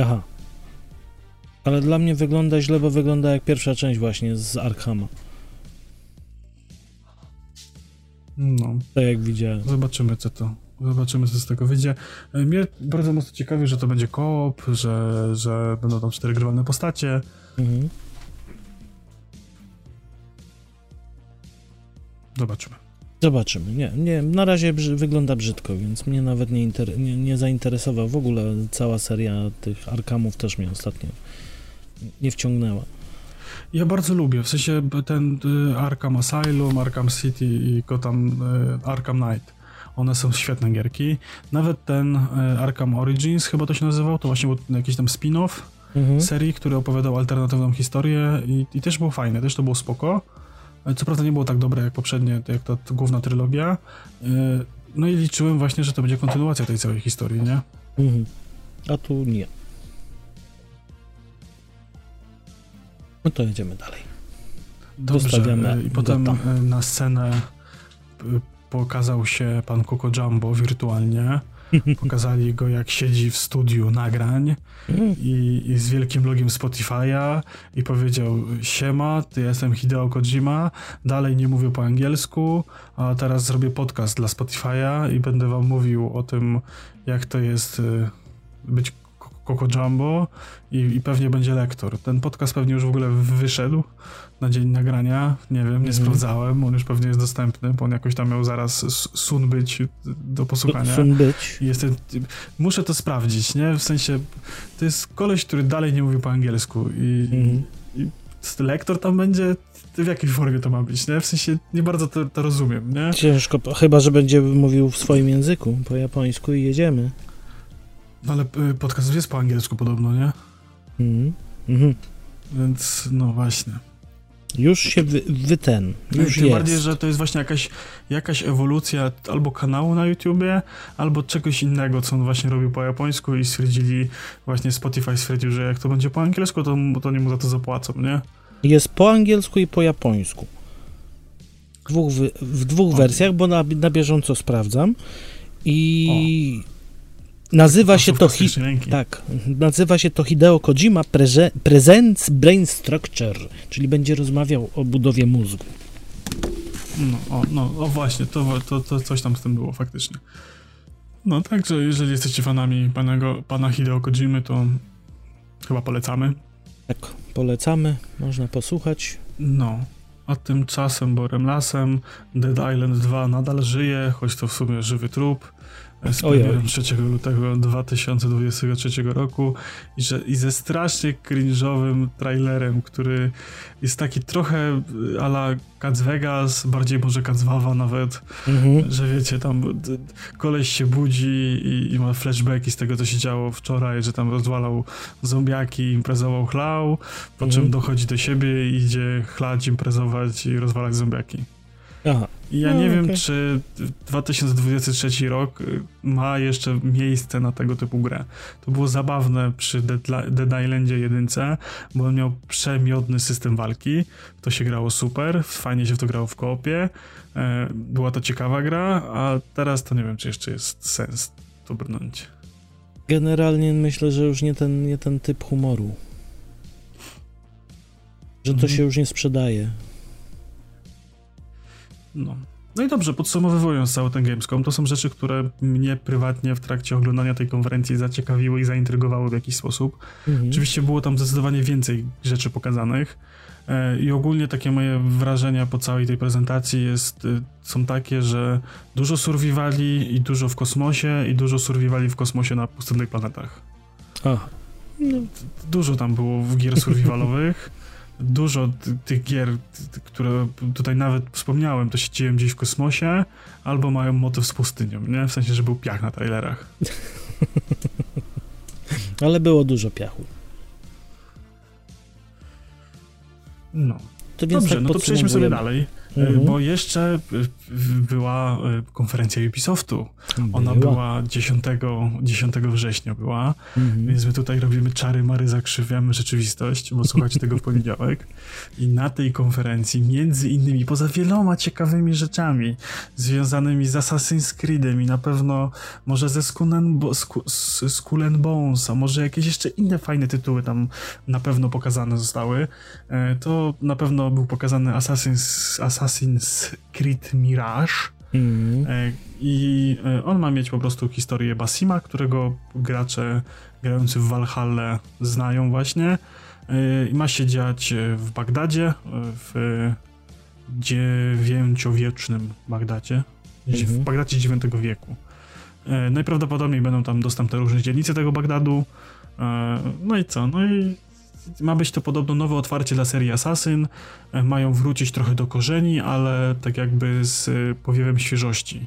Aha. Ale dla mnie wygląda źle, bo wygląda jak pierwsza część właśnie z Arkhama. No. Tak jak widziałem. Zobaczymy, co to. Zobaczymy, co z tego wyjdzie. E, mnie bardzo mocno ciekawi, że to będzie koop, że, że będą tam cztery grywalne postacie. Mhm. Zobaczymy. Zobaczymy. Nie, nie, na razie brzy wygląda brzydko, więc mnie nawet nie, nie, nie zainteresował. W ogóle cała seria tych Arkamów też mnie ostatnio nie wciągnęła. Ja bardzo lubię, w sensie ten y, Arkham Asylum, Arkham City i Gotham, y, Arkham Knight. One są świetne gierki. Nawet ten y, Arkham Origins, chyba to się nazywał, to właśnie był jakiś tam spin-off mhm. serii, który opowiadał alternatywną historię i, i, też było fajne, też to było spoko. Co prawda nie było tak dobre jak poprzednie, jak ta główna trylogia. No i liczyłem właśnie, że to będzie kontynuacja tej całej historii, nie? Mhm. A tu nie. No to jedziemy dalej. Dobrze, i potem na scenę pokazał się pan Coco Jumbo wirtualnie. Pokazali go, jak siedzi w studiu nagrań i, i z wielkim logiem Spotify'a i powiedział siema, ty jestem Hideo Kojima, dalej nie mówię po angielsku, a teraz zrobię podcast dla Spotify'a i będę wam mówił o tym, jak to jest być Coco Jumbo i, i, pewnie będzie lektor. Ten podcast pewnie już w ogóle wyszedł na dzień nagrania. Nie wiem, nie mm. sprawdzałem. On już pewnie jest dostępny, bo on jakoś tam miał zaraz sun być do posłuchania. Sun być. Jestem, muszę to sprawdzić, nie? W sensie, to jest koleś, który dalej nie mówi po angielsku i, mm. i lektor tam będzie w jakiej formie to ma być, nie? W sensie nie bardzo to, to rozumiem, nie? Ciężko, chyba, że będzie mówił w swoim języku, po japońsku i jedziemy. No ale y, podcast jest po angielsku podobno, nie? Mhm. mhm. Więc no właśnie. Już się wy, wy ten, już Tym jest. bardziej, że to jest właśnie jakaś, jakaś ewolucja albo kanału na YouTubie, albo czegoś innego, co on właśnie robił po japońsku i stwierdzili, właśnie Spotify stwierdził, że jak to będzie po angielsku, to, to nie mu za to zapłacą, nie? Jest po angielsku i po japońsku. W dwóch, w dwóch wersjach, bo na, na bieżąco sprawdzam. I o. Nazywa się to hi- tak, nazywa się to Hideo Kojima Preze- Presents Brain Structure, czyli będzie rozmawiał o budowie mózgu. No, o, no, o właśnie, to, to, to coś tam z tym było faktycznie. No także, jeżeli jesteście fanami panego, pana Hideo Kojimy, to chyba polecamy. Tak, polecamy, można posłuchać. No, a tymczasem Borem Lasem Dead Island 2 nadal żyje, choć to w sumie żywy trup z premierą 3 lutego 2023 roku i, że, i ze strasznie cringe'owym trailerem, który jest taki trochę ala Cats Vegas, bardziej może Cats Wawa nawet, mhm. że wiecie, tam koleś się budzi i, i, ma flashbacki z tego, co się działo wczoraj, że tam rozwalał zombiaki, imprezował chlał, po mhm. czym dochodzi do siebie i idzie chlać, imprezować i rozwalać zombiaki. Aha. Ja no, nie wiem, czy 2023 rok y, ma jeszcze miejsce na tego typu grę. To było zabawne przy Dead, Dead Islandzie 1, bo on miał przemiodny system walki. To się grało super, fajnie się w to grało w koopie. E, była to ciekawa gra, a teraz to nie wiem, czy jeszcze jest sens to brnąć. Generalnie myślę, że już nie ten, nie ten typ humoru. Że to mhm. się już nie sprzedaje. No. No i dobrze, podsumowując cały ten Gamescom, to są rzeczy, które mnie prywatnie w trakcie oglądania tej konferencji zaciekawiły i zaintrygowały w jakiś sposób. Mhm. Oczywiście było tam zdecydowanie więcej rzeczy pokazanych e, i ogólnie takie moje wrażenia po całej tej prezentacji jest, e, są takie, że dużo survivali i dużo w kosmosie i dużo survivali w kosmosie na pustynnych planetach. Aha. No, dużo tam było w gier survivalowych. dużo tych gier, które tutaj nawet wspomniałem, to się dzieją gdzieś w kosmosie, albo mają motyw z pustynią, nie? W sensie, że był piach na trailerach. Ale było dużo piachu. No. To Dobrze, tak no to przejdźmy sobie dalej. Mhm. Bo jeszcze była e, konferencja Ubisoftu. Ona była 10, 10 września była, mhm. więc my tutaj robimy czary mary, zakrzywiamy rzeczywistość, bo słuchajcie tego w poniedziałek. I na tej konferencji, między innymi, poza wieloma ciekawymi rzeczami związanymi z Assassin's Creedem i na pewno może ze Skull and Bones, a może jakieś jeszcze inne fajne tytuły tam na pewno pokazane zostały, e, to na pewno był pokazany Assassin's, Assassin's Creed Mirage. Mm. I e, on ma mieć po prostu historię Basima, którego gracze grający w Valhalla znają właśnie. I ma się dziać w Bagdadzie, w dziewięciowiecznym Bagdadzie, mm. w Bagdadzie IX wieku. Najprawdopodobniej będą tam dostępne różne dzielnice tego Bagdadu. No i co? No i ma być to podobno nowe otwarcie dla serii Assassin. E, mają wrócić trochę do korzeni, ale tak jakby z e, powiewem świeżości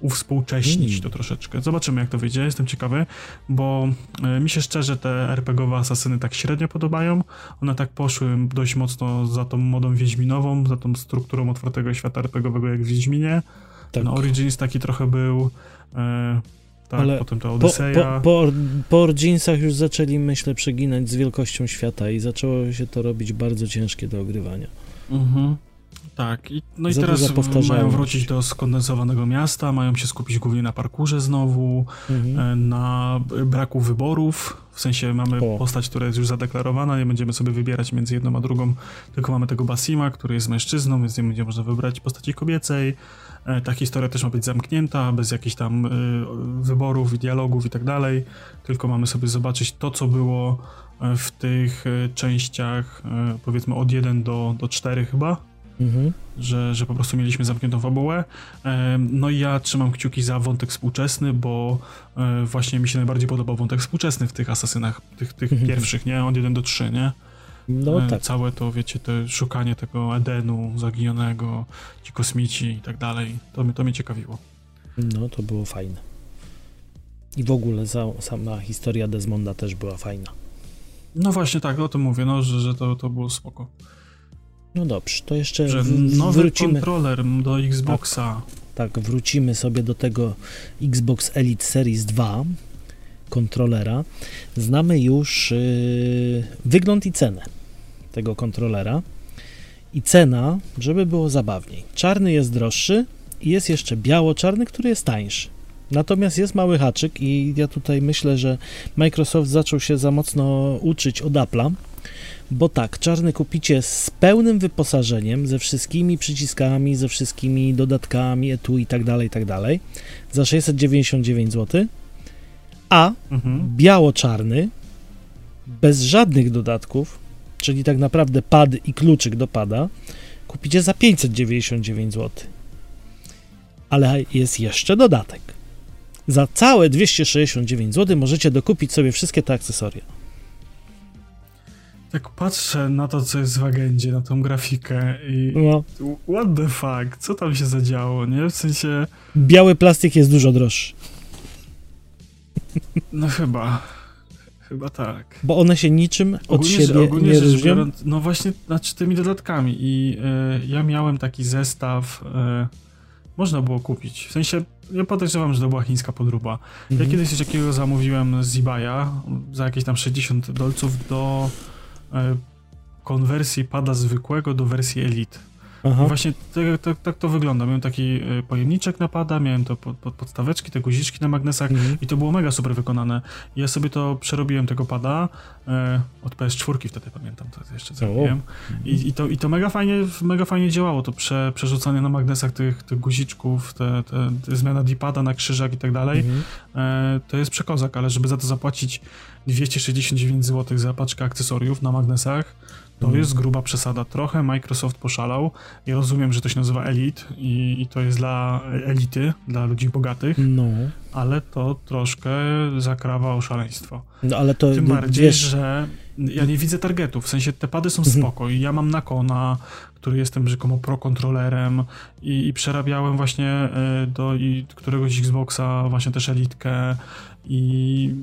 uwspółcześnić mm. to troszeczkę. Zobaczymy, jak to wyjdzie, jestem ciekawy, bo e, mi się szczerze te RPGowe asasyny tak średnio podobają. One tak poszły dość mocno za tą modą wiedźminową, za tą strukturą otwartego świata RPGowego jak w Wiedźminie. Tak. Ten Origins taki trochę był... Tak, Ale potem ta Odyseja. Po, po, po, już zaczęli, myślę, przeginać z wielkością świata i zaczęło się to robić bardzo ciężkie do ogrywania. Mhm. Tak, i, no i teraz mają wrócić do skondensowanego miasta, mają się skupić głównie na parkurze znowu, mhm. E, na braku wyborów, w sensie mamy o. postać, która jest już zadeklarowana, nie będziemy sobie wybierać między jedną a drugą, tylko mamy tego Basima, który jest mężczyzną, więc nie będzie można wybrać postaci kobiecej. E, ta historia też ma być zamknięta, bez jakichś tam e, wyborów i dialogów i tak dalej, tylko mamy sobie zobaczyć to, co było w tych częściach, powiedzmy od 1 do, do 4 chyba Mhm. Że, że po prostu mieliśmy zamkniętą fabułę. No i ja trzymam kciuki za wątek współczesny, bo e, właśnie mi się najbardziej podobał wątek współczesny w tych asasynach, tych, tych mhm. pierwszych, nie? Od 1 do 3, nie? No e, tak. Całe to, wiecie, to szukanie tego Edenu zaginionego, ci kosmici i tak dalej, to, to mnie ciekawiło. No, to było fajne. I w ogóle za, sama historia Desmonda też była fajna. No właśnie tak, o tym mówię, no, że, że to, to było spoko. No dobrze, to jeszcze że nowy wrócimy. kontroler do Xboxa. Tak, tak, wrócimy sobie do tego Xbox Elite Series 2 kontrolera. Znamy już yy, wygląd i cenę tego kontrolera. I cena, żeby było zabawniej. Czarny jest droższy i jest jeszcze biało-czarny, który jest tańszy. Natomiast jest mały haczyk i ja tutaj myślę, że Microsoft zaczął się za mocno uczyć od Apple'a bo tak, czarny kupicie z pełnym wyposażeniem, ze wszystkimi przyciskami, ze wszystkimi dodatkami, etu i tak dalej, tak dalej, za 699 zł, a mhm. biało-czarny, bez żadnych dodatków, czyli tak naprawdę pad i kluczyk do pada, kupicie za 599 zł. Ale jest jeszcze dodatek. Za całe 269 zł możecie dokupić sobie wszystkie te akcesoria. Tak patrzę na to, co jest w agendzie, na tą grafikę i no. what the fuck, co tam się zadziało, nie? W sensie... Biały plastik jest dużo droższy. No chyba. Chyba tak. Bo one się niczym od ogólnie, siebie ogólnie nie różnią? Biorąc, no właśnie, znaczy tymi dodatkami i y, ja miałem taki zestaw, y, można było kupić, w sensie ja podejrzewam, że to była chińska podróba. Mhm. Ja kiedyś coś takiego zamówiłem z eBaya za jakieś tam 60 dolców do E, konwersji pada zwykłego do wersji Elite. Właśnie tak, tak, tak, to wygląda. Miałem taki e, pojemniczek na pada, miałem to pod, pod podstaweczki, te guziczki na magnesach mhm. i to było mega super wykonane. Ja sobie to przerobiłem tego pada e, od PS4 wtedy pamiętam, to jeszcze zrobiłem. I, I, to, I to mega fajnie, mega fajnie działało, to prze, przerzucanie na magnesach tych, tych guziczków, te, te, te zmiana D-pada na krzyżak i tak dalej. Mhm. E, to jest przekozak, ale żeby za to zapłacić 269 zł za paczkę akcesoriów na magnesach, to mm. jest gruba przesada. Trochę Microsoft poszalał. Ja rozumiem, że to się nazywa Elite i, i to jest dla elity, dla ludzi bogatych, no. ale to troszkę zakrawa o szaleństwo. No ale to Tym bardziej, wiesz... że ja nie widzę targetów, w sensie te pady są mhm. spoko i ja mam Nakona, który jestem rzekomo pro-kontrolerem i, i, przerabiałem właśnie e, do i któregoś Xboxa właśnie też Elitkę i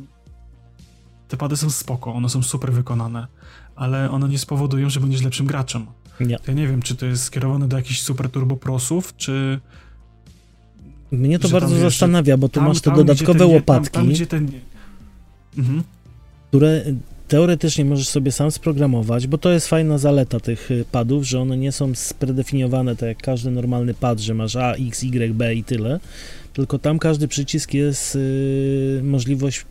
te pady są spoko, one są super wykonane, ale one nie spowodują, że będziesz lepszym graczem. Nie. To ja nie wiem, czy to jest skierowane do jakichś super turbo prosów, czy... Mnie to bardzo wiesz, zastanawia, bo tu tam, masz te tam, dodatkowe ten, łopatki, tam, tam, ten... mhm. które teoretycznie możesz sobie sam sprogramować, bo to jest fajna zaleta tych y, padów, że one nie są spredefiniowane tak jak każdy normalny pad, że masz A, X, Y, B i tyle, tylko tam każdy przycisk jest yy, możliwość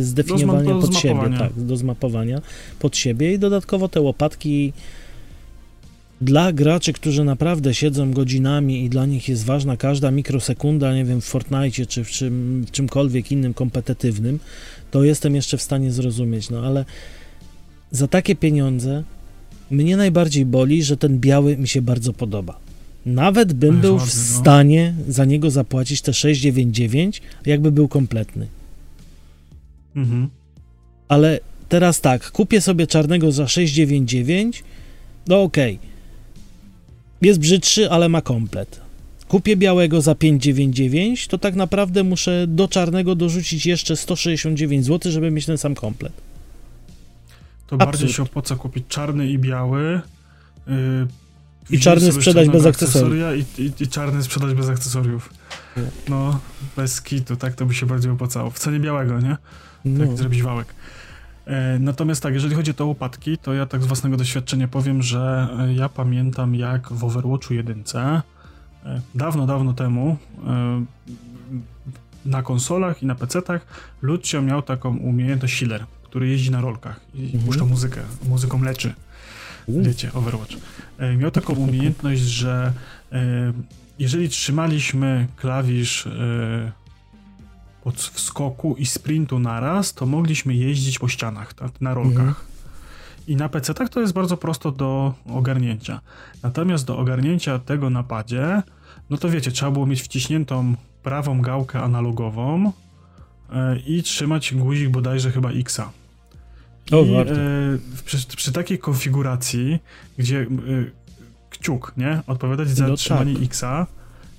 zdefiniowania do pod siebie, tak, do zmapowania pod siebie i dodatkowo te łopatki dla graczy, którzy naprawdę siedzą godzinami i dla nich jest ważna każda mikrosekunda, nie wiem, w Fortnite czy w, czym, czymkolwiek innym kompetytywnym, to jestem jeszcze w stanie zrozumieć, no ale za takie pieniądze mnie najbardziej boli, że ten biały mi się bardzo podoba. Nawet bym był w no. stanie za niego zapłacić te 6,99, jakby był kompletny. Mhm. Ale teraz tak, kupię sobie czarnego za 6,99, no okej. Okay. Jest brzydszy, ale ma komplet. kupię białego za 5,99, to tak naprawdę muszę do czarnego dorzucić jeszcze 169 zł, żeby mieć ten sam komplet. To Absurd. bardziej się opłaca kupić czarny i biały. Yy, I czarny sprzedać bez akcesoriów. I, i, I, czarny sprzedać bez akcesoriów. No, bez kitu, tak to by się bardziej opłacało. W cenie białego, nie? No. Tak zrobić wałek. E, natomiast tak, jeżeli chodzi o te łopatki, to ja tak z własnego doświadczenia powiem, że e, ja pamiętam jak w Overwatchu 1 e, dawno, dawno temu na konsolach i na PC-tach Lucio miał taką umiejętność healer, który jeździ na rolkach i mhm. puszcza muzykę, muzyką leczy. Wiecie, Overwatch. Miał taką umiejętność, że jeżeli trzymaliśmy klawisz od wskoku i sprintu naraz, to mogliśmy jeździć po ścianach, tak, na rolkach. Mhm. I na PC-tach to jest bardzo prosto do ogarnięcia. Natomiast do ogarnięcia tego napadzie, no to wiecie, trzeba było mieć wciśniętą prawą gałkę analogową yy, i trzymać guzik bodajże chyba X-a. O, I, warto. Yy, przy, przy, takiej konfiguracji, gdzie yy, kciuk, nie? Odpowiadać za no trzymanie tak. X-a,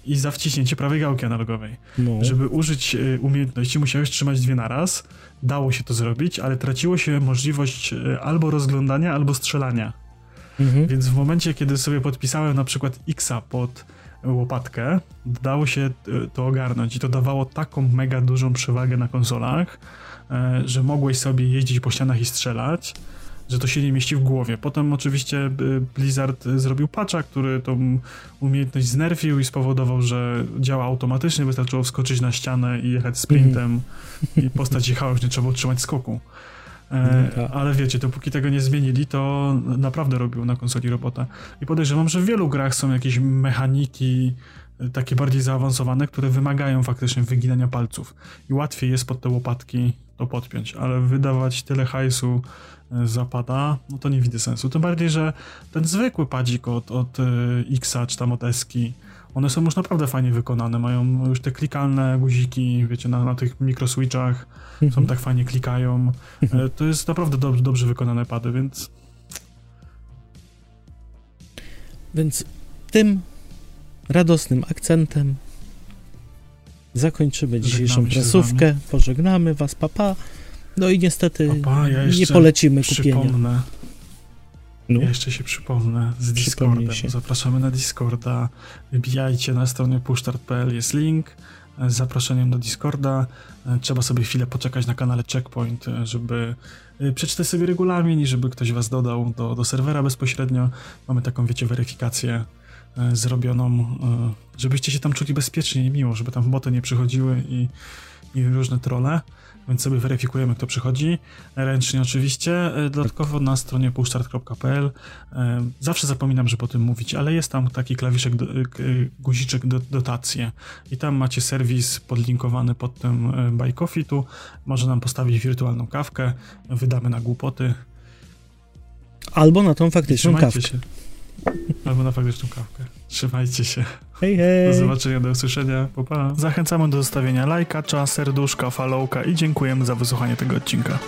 i za wciśnięcie prawej gałki analogowej. No. Żeby użyć e, umiejętności, musiałeś trzymać dwie naraz. Dało się to zrobić, ale traciło się możliwość e, albo rozglądania, albo strzelania. Mhm. Więc w momencie, kiedy sobie podpisałem na przykład Xa pod łopatkę, dało się to ogarnąć i to dawało taką mega dużą przewagę na konsolach, że mogłeś sobie jeździć po ścianach i strzelać że to się nie mieści w głowie. Potem oczywiście y, Blizzard zrobił patcha, który tą umiejętność znerfił i spowodował, że działa automatycznie, wystarczyło wskoczyć na ścianę i jechać sprintem mm. i postać jechała, już nie trzeba utrzymać skoku. E, no tak. ale wiecie, dopóki tego nie zmienili, to naprawdę robił na konsoli robota. I podejrzewam, że w wielu grach są jakieś mechaniki e, takie bardziej zaawansowane, które wymagają faktycznie wyginania palców. I łatwiej jest pod te łopatki to podpiąć, ale wydawać tyle hajsu zapada, no to nie widzę sensu. Tym bardziej, że ten zwykły padzik od, od e, Xa czy tam od Eski, one są już naprawdę fajnie wykonane, mają już te klikalne guziki, wiecie, na, na tych mikroswitchach, są mhm. tak fajnie klikają. E, to jest naprawdę dobrze, dobrze wykonane pady, więc... Więc tym radosnym akcentem zakończymy dzisiejszą prasówkę, pożegnamy was, papa. No i niestety Opa, ja nie polecimy kupienia. Przypomnę. No. Ja jeszcze się przypomnę z Discordem. Zapraszamy na Discorda. Wbijajcie na stronie pushstart.pl jest link z zaproszeniem do Discorda. Trzeba sobie chwilę poczekać na kanale Checkpoint, żeby y, przeczytać sobie regulamin i żeby ktoś was dodał do, do serwera bezpośrednio. Mamy taką, wiecie, weryfikację y, zrobioną, y, żebyście się tam czuli bezpiecznie i miło, żeby tam boty nie przychodziły i, i różne trole więc sobie weryfikujemy, kto przychodzi. Ręcznie oczywiście. E, dodatkowo na stronie pushstart.pl e, zawsze zapominam, żeby o tym mówić, ale jest tam taki klawiszek, e, guziczek do, dotacje i tam macie serwis podlinkowany pod tym Buy Coffee tu. Może nam postawić wirtualną kawkę, wydamy na głupoty. Albo na tą faktyczną kawkę. Się. Albo na faktyczną kawkę. Trzymajcie się. Hej, hej. Do zobaczenia, do usłyszenia. Pa, pa. Zachęcamy do zostawienia lajka, serduszka, followka i dziękujemy za wysłuchanie tego odcinka.